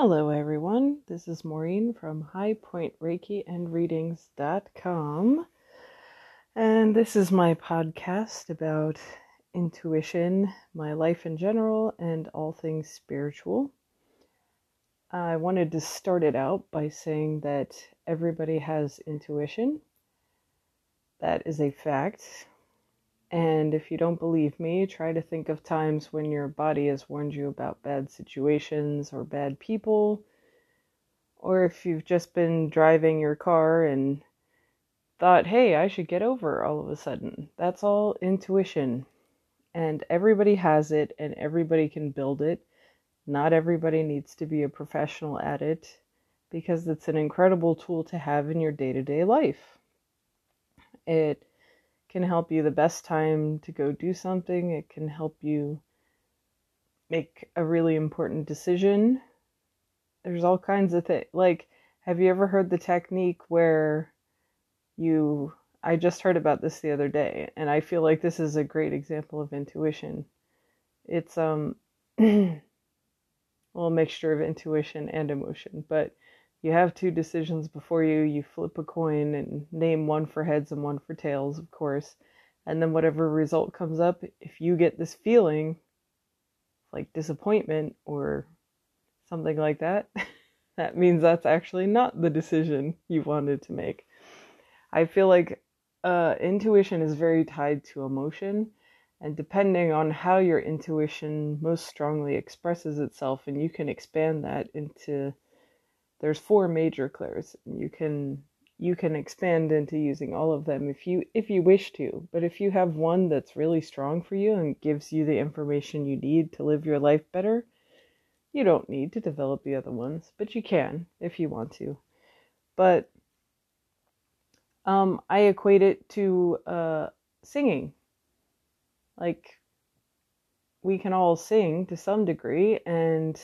Hello, everyone. This is Maureen from High Point Reiki and Readings.com. And this is my podcast about intuition, my life in general, and all things spiritual. I wanted to start it out by saying that everybody has intuition. That is a fact. And if you don't believe me, try to think of times when your body has warned you about bad situations or bad people. Or if you've just been driving your car and thought, hey, I should get over all of a sudden. That's all intuition. And everybody has it and everybody can build it. Not everybody needs to be a professional at it because it's an incredible tool to have in your day to day life. It can help you the best time to go do something. It can help you make a really important decision. There's all kinds of things. Like, have you ever heard the technique where you. I just heard about this the other day, and I feel like this is a great example of intuition. It's, um, a little mixture of intuition and emotion, but you have two decisions before you. You flip a coin and name one for heads and one for tails, of course. And then whatever result comes up, if you get this feeling like disappointment or something like that, that means that's actually not the decision you wanted to make. I feel like uh, intuition is very tied to emotion. And depending on how your intuition most strongly expresses itself, and you can expand that into there's four major clairs. You can you can expand into using all of them if you if you wish to. But if you have one that's really strong for you and gives you the information you need to live your life better, you don't need to develop the other ones, but you can if you want to. But um, I equate it to uh, singing. Like we can all sing to some degree, and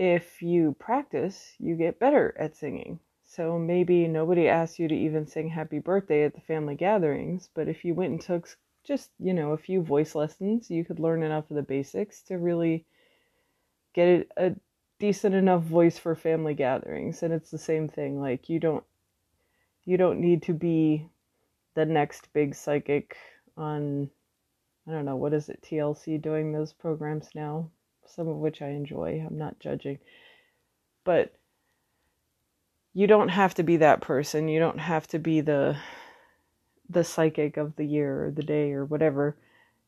if you practice, you get better at singing. So maybe nobody asked you to even sing happy birthday at the family gatherings, but if you went and took just, you know, a few voice lessons, you could learn enough of the basics to really get a decent enough voice for family gatherings. And it's the same thing like you don't you don't need to be the next big psychic on I don't know, what is it, TLC doing those programs now? Some of which I enjoy. I'm not judging. But you don't have to be that person. You don't have to be the the psychic of the year or the day or whatever.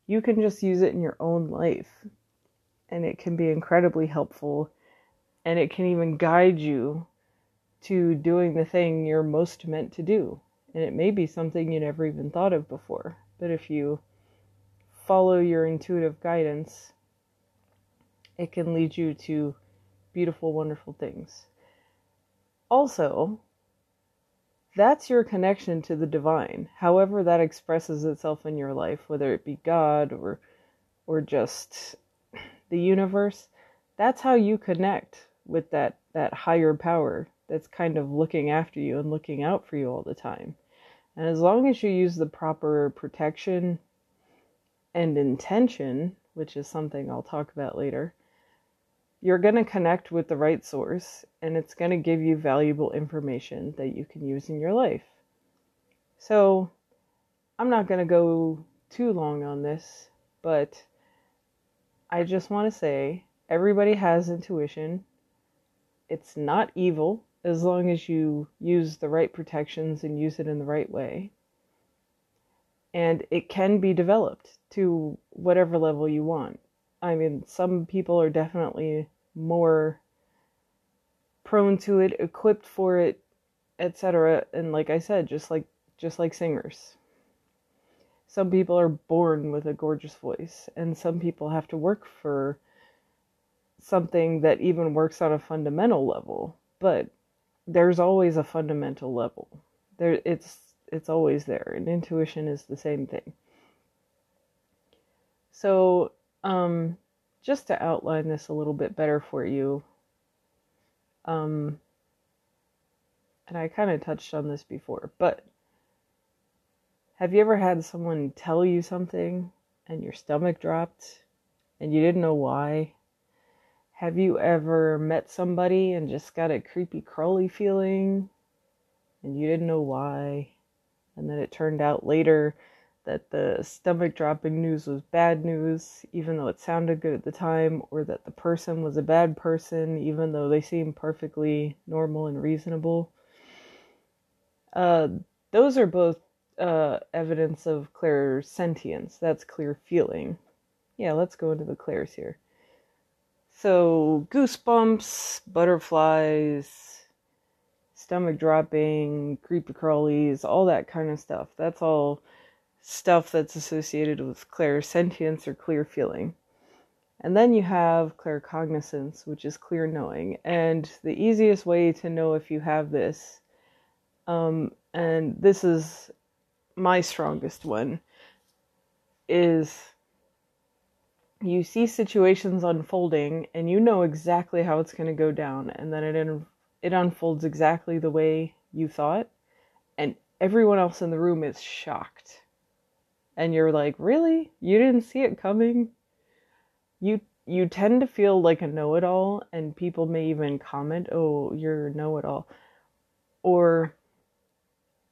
You can just use it in your own life. And it can be incredibly helpful and it can even guide you to doing the thing you're most meant to do. And it may be something you never even thought of before. But if you follow your intuitive guidance it can lead you to beautiful, wonderful things. Also, that's your connection to the divine, however that expresses itself in your life, whether it be God or or just the universe. That's how you connect with that that higher power that's kind of looking after you and looking out for you all the time. And as long as you use the proper protection and intention, which is something I'll talk about later, you're going to connect with the right source and it's going to give you valuable information that you can use in your life. So, I'm not going to go too long on this, but I just want to say everybody has intuition. It's not evil as long as you use the right protections and use it in the right way. And it can be developed to whatever level you want. I mean, some people are definitely more prone to it, equipped for it, etc. And like I said, just like just like singers. Some people are born with a gorgeous voice, and some people have to work for something that even works on a fundamental level. But there's always a fundamental level. There it's it's always there, and intuition is the same thing. So, um, just to outline this a little bit better for you, um, and I kind of touched on this before, but have you ever had someone tell you something and your stomach dropped and you didn't know why? Have you ever met somebody and just got a creepy crawly feeling and you didn't know why? And then it turned out later that the stomach dropping news was bad news, even though it sounded good at the time, or that the person was a bad person, even though they seemed perfectly normal and reasonable. Uh, those are both uh, evidence of clairsentience. That's clear feeling. Yeah, let's go into the clairs here. So, goosebumps, butterflies, stomach dropping, creepy crawlies, all that kind of stuff. That's all stuff that's associated with clairsentience or clear feeling. And then you have claircognizance, which is clear knowing. And the easiest way to know if you have this, um, and this is my strongest one, is you see situations unfolding and you know exactly how it's going to go down and then it it unfolds exactly the way you thought and everyone else in the room is shocked and you're like really you didn't see it coming you you tend to feel like a know-it-all and people may even comment oh you're a know-it-all or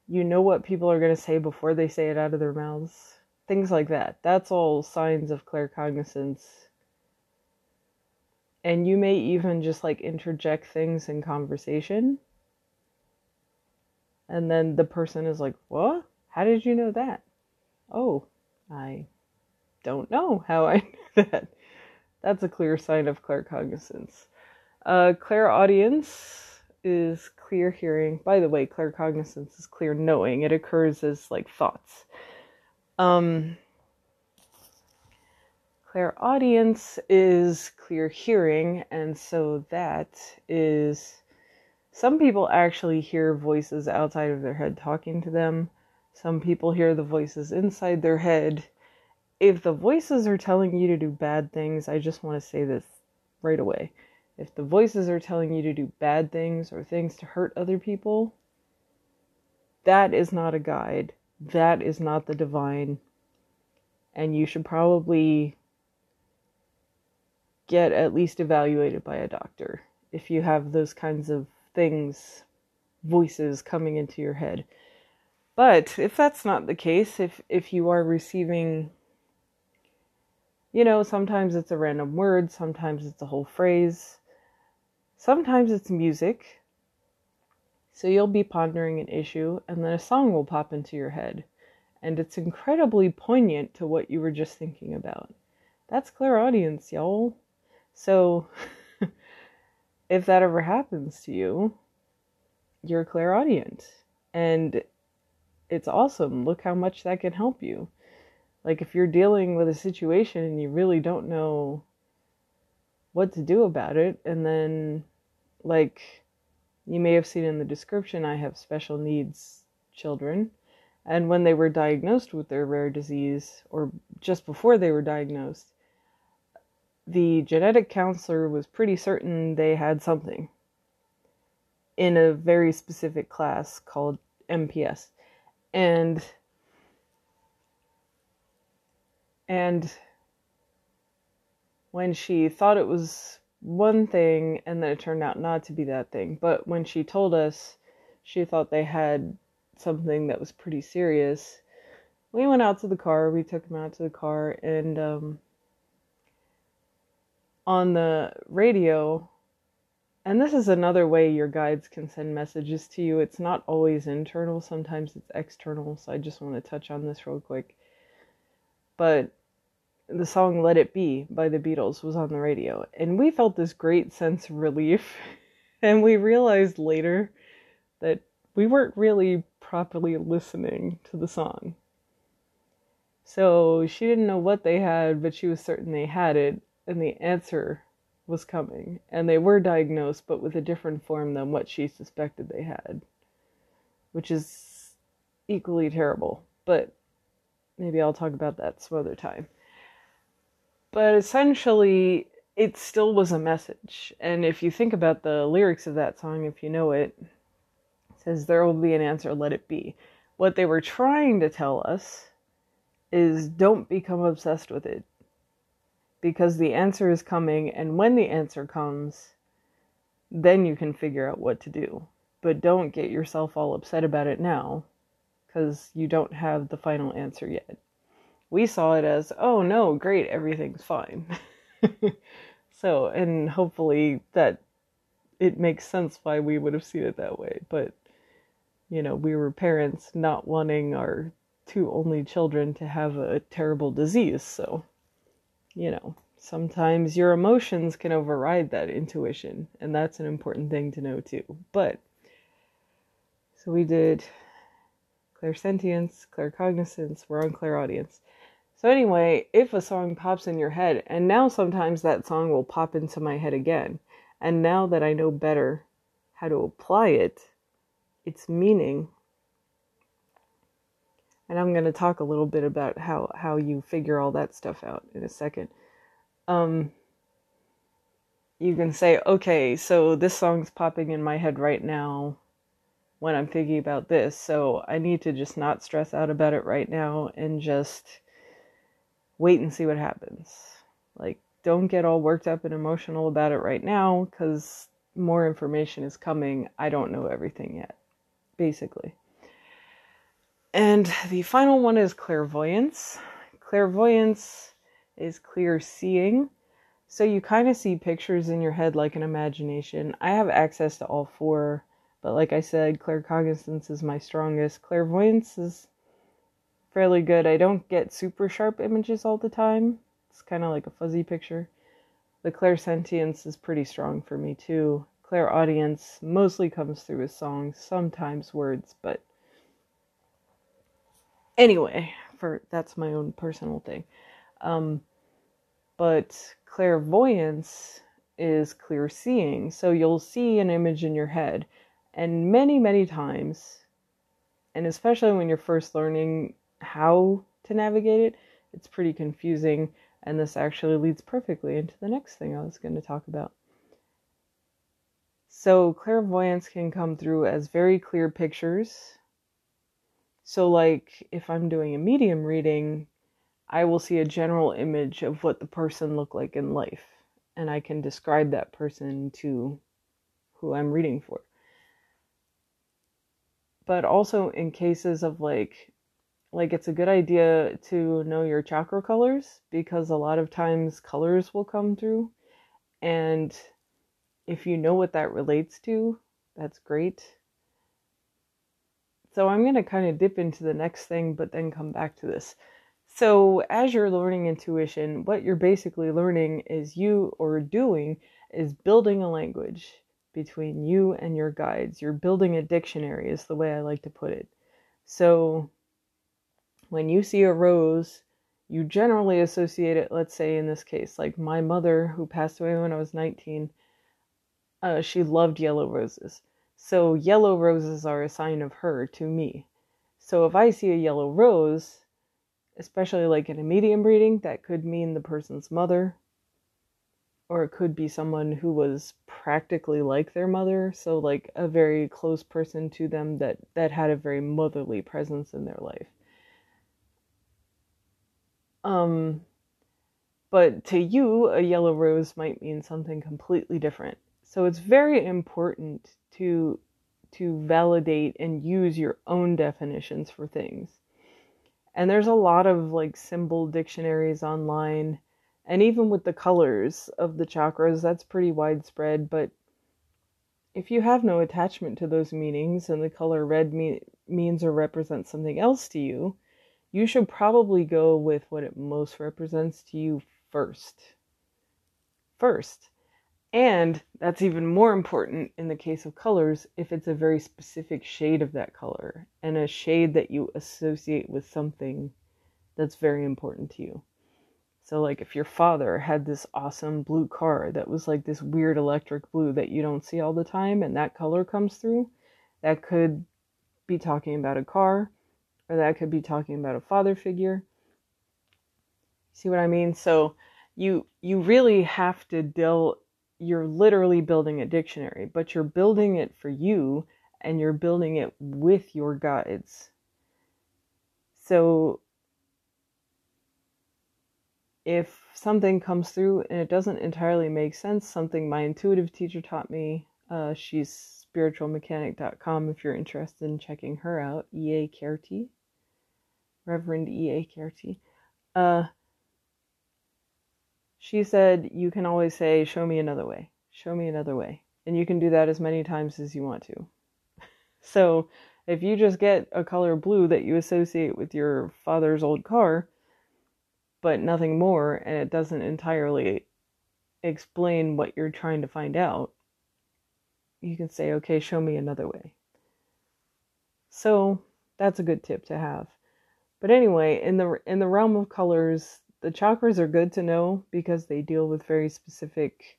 you know what people are going to say before they say it out of their mouths things like that. That's all signs of claircognizance. And you may even just like interject things in conversation. And then the person is like, What? How did you know that? Oh, I don't know how I knew that. That's a clear sign of claircognizance. Uh, clairaudience is clear hearing. By the way, claircognizance is clear knowing. It occurs as like thoughts. Um, clairaudience is clear hearing, and so that is some people actually hear voices outside of their head talking to them. Some people hear the voices inside their head. If the voices are telling you to do bad things, I just want to say this right away. If the voices are telling you to do bad things or things to hurt other people, that is not a guide that is not the divine. And you should probably get at least evaluated by a doctor if you have those kinds of things, voices coming into your head. But if that's not the case, if if you are receiving you know, sometimes it's a random word, sometimes it's a whole phrase, sometimes it's music, so you'll be pondering an issue, and then a song will pop into your head, and it's incredibly poignant to what you were just thinking about. That's clairaudience, y'all. So, if that ever happens to you, you're clairaudient. And it's awesome. Look how much that can help you. Like, if you're dealing with a situation and you really don't know what to do about it, and then, like, you may have seen in the description I have special needs children. And when they were diagnosed with their rare disease, or just before they were diagnosed, the genetic counselor was pretty certain they had something in a very specific class called MPS. And and when she thought it was one thing and then it turned out not to be that thing. But when she told us she thought they had something that was pretty serious, we went out to the car. We took him out to the car and um, on the radio. And this is another way your guides can send messages to you. It's not always internal, sometimes it's external. So I just want to touch on this real quick. But the song Let It Be by the Beatles was on the radio, and we felt this great sense of relief. and we realized later that we weren't really properly listening to the song. So she didn't know what they had, but she was certain they had it, and the answer was coming. And they were diagnosed, but with a different form than what she suspected they had, which is equally terrible. But maybe I'll talk about that some other time but essentially it still was a message. And if you think about the lyrics of that song, if you know it, it says, There will be an answer, let it be. What they were trying to tell us is don't become obsessed with it. Because the answer is coming, and when the answer comes, then you can figure out what to do. But don't get yourself all upset about it now because you don't have the final answer yet. We saw it as, oh no, great, everything's fine. so, and hopefully that it makes sense why we would have seen it that way. But, you know, we were parents not wanting our two only children to have a terrible disease. So, you know, sometimes your emotions can override that intuition, and that's an important thing to know too. But so we did clairsentience, claircognizance, we're on clairaudience. So anyway, if a song pops in your head, and now sometimes that song will pop into my head again, and now that I know better how to apply it, its meaning, and I'm going to talk a little bit about how how you figure all that stuff out in a second. Um, you can say, okay, so this song's popping in my head right now when I'm thinking about this, so I need to just not stress out about it right now and just wait and see what happens. Like, don't get all worked up and emotional about it right now because more information is coming. I don't know everything yet, basically. And the final one is clairvoyance. Clairvoyance is clear seeing. So you kind of see pictures in your head like an imagination. I have access to all four, but like I said, claircognizance is my strongest. Clairvoyance is fairly good. I don't get super sharp images all the time. It's kind of like a fuzzy picture. The clairsentience is pretty strong for me too. Clairaudience mostly comes through with songs, sometimes words, but anyway, for that's my own personal thing. Um, but clairvoyance is clear seeing. So you'll see an image in your head, and many, many times, and especially when you're first learning how to navigate it, it's pretty confusing. And this actually leads perfectly into the next thing I was going to talk about. So, clairvoyance can come through as very clear pictures so, like, if I'm doing a medium reading, I will see a general image of what the person looked like in life, and I can describe that person to who I'm reading for. But also in cases of like like it's a good idea to know your chakra colors because a lot of times colors will come through and if you know what that relates to, that's great so I'm going to kind of dip into the next thing, but then come back to this. So, as you're learning intuition, what you're basically learning is you or doing is building a language between you and your guides. You're building a dictionary, is the way I like to put it. So, when you see a rose, you generally associate it, let's say in this case, like my mother, who passed away when I was 19, uh, she loved yellow roses. So yellow roses are a sign of her to me. So if I see a yellow rose, especially like in a medium reading, that could mean the person's mother, or it could be someone who was practically like their mother, so like a very close person to them that that had a very motherly presence in their life. Um but to you, a yellow rose might mean something completely different. So it's very important to to validate and use your own definitions for things. And there's a lot of like symbol dictionaries online and even with the colors of the chakras that's pretty widespread, but if you have no attachment to those meanings and the color red me- means or represents something else to you, you should probably go with what it most represents to you first. First. And that's even more important in the case of colors if it's a very specific shade of that color and a shade that you associate with something that's very important to you. So, like if your father had this awesome blue car that was like this weird electric blue that you don't see all the time and that color comes through, that could be talking about a car or that could be talking about a father figure. See what I mean? So, you you really have to deal you're literally building a dictionary, but you're building it for you and you're building it with your guides. So if something comes through and it doesn't entirely make sense, something my intuitive teacher taught me, uh, she's spiritualmechanic.com if you're interested in checking her out, E.A. Kearty, Reverend E.A. Kearty. Uh, she said, You can always say, Show me another way, show me another way. And you can do that as many times as you want to. So if you just get a color blue that you associate with your father's old car, but nothing more, and it doesn't entirely explain what you're trying to find out, you can say, okay, show me another way. So that's a good tip to have. But anyway, in the in the realm of colors, the chakras are good to know because they deal with very specific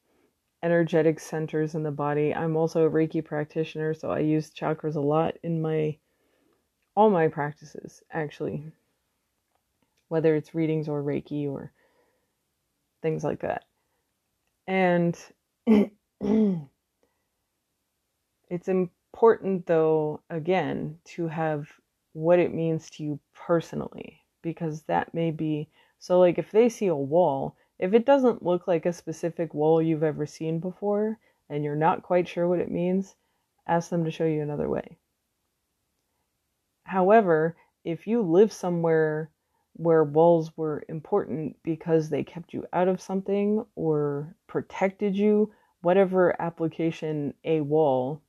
energetic centers in the body. I'm also a Reiki practitioner, so I use chakras a lot in my all my practices actually. Whether it's readings or Reiki or things like that. And it's important though again to have what it means to you personally because that may be so like if they see a wall if it doesn't look like a specific wall you've ever seen before and you're not quite sure what it means, ask them to show you another way. However, if you live somewhere where walls were important because they kept you out of something or protected you, whatever application a wall,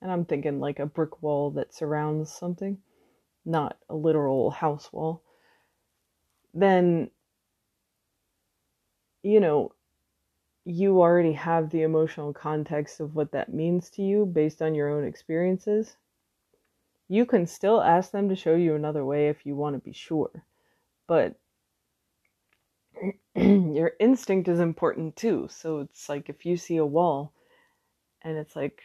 and I'm thinking like a brick wall that surrounds something, not a literal house wall, then you know, you already have the emotional context of what that means to you based on your own experiences. You can still ask them to show you another way if you want to be sure. But your instinct is important too. So it's like if you see a wall and it's like,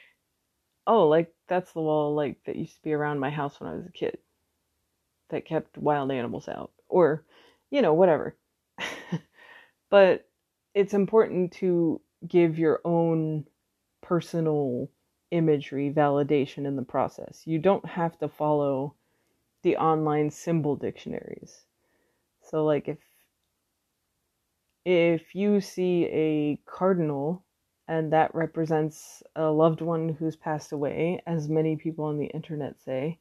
oh, like that's the wall like that used to be around my house when I was a kid that kept wild animals out or you know, whatever. but it's important to give your own personal imagery validation in the process. You don't have to follow the online symbol dictionaries. So like if if you see a cardinal and that represents a loved one who's passed away, as many people on the internet say,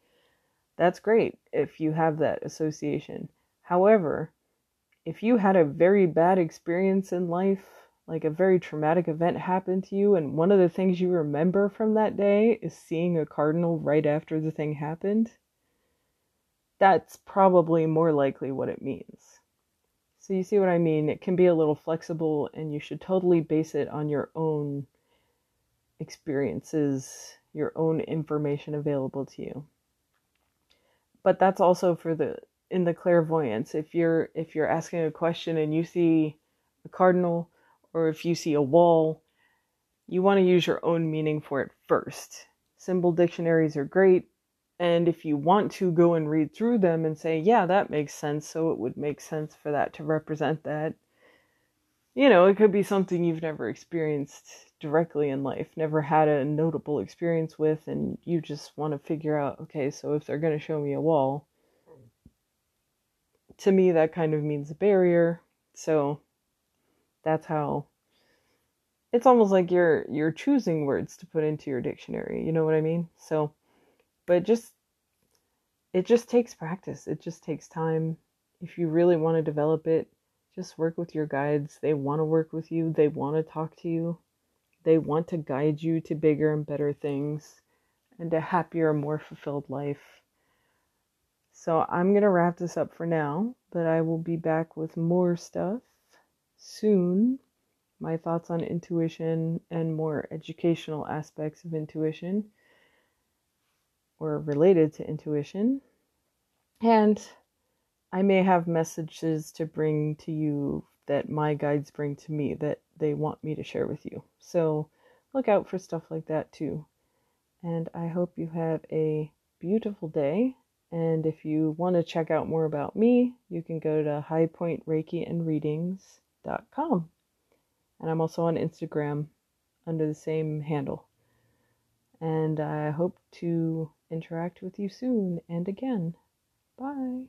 that's great if you have that association. However, if you had a very bad experience in life, like a very traumatic event happened to you, and one of the things you remember from that day is seeing a cardinal right after the thing happened, that's probably more likely what it means. So, you see what I mean? It can be a little flexible, and you should totally base it on your own experiences, your own information available to you. But that's also for the in the clairvoyance. If you're if you're asking a question and you see a cardinal or if you see a wall you want to use your own meaning for it first. Symbol dictionaries are great and if you want to go and read through them and say yeah that makes sense so it would make sense for that to represent that. You know it could be something you've never experienced directly in life never had a notable experience with and you just want to figure out okay so if they're going to show me a wall to me that kind of means a barrier. So that's how it's almost like you're you're choosing words to put into your dictionary you know what i mean? So but just it just takes practice. It just takes time. If you really want to develop it just work with your guides. They want to work with you. They want to talk to you. They want to guide you to bigger and better things and a happier more fulfilled life so I'm going to wrap this up for now, but I will be back with more stuff soon. My thoughts on intuition and more educational aspects of intuition or related to intuition. And I may have messages to bring to you that my guides bring to me that they want me to share with you. So look out for stuff like that too. And I hope you have a beautiful day and if you want to check out more about me, you can go to highpointreikiandreadings.com. And I'm also on Instagram under the same handle. And I hope to interact with you soon and again. Bye.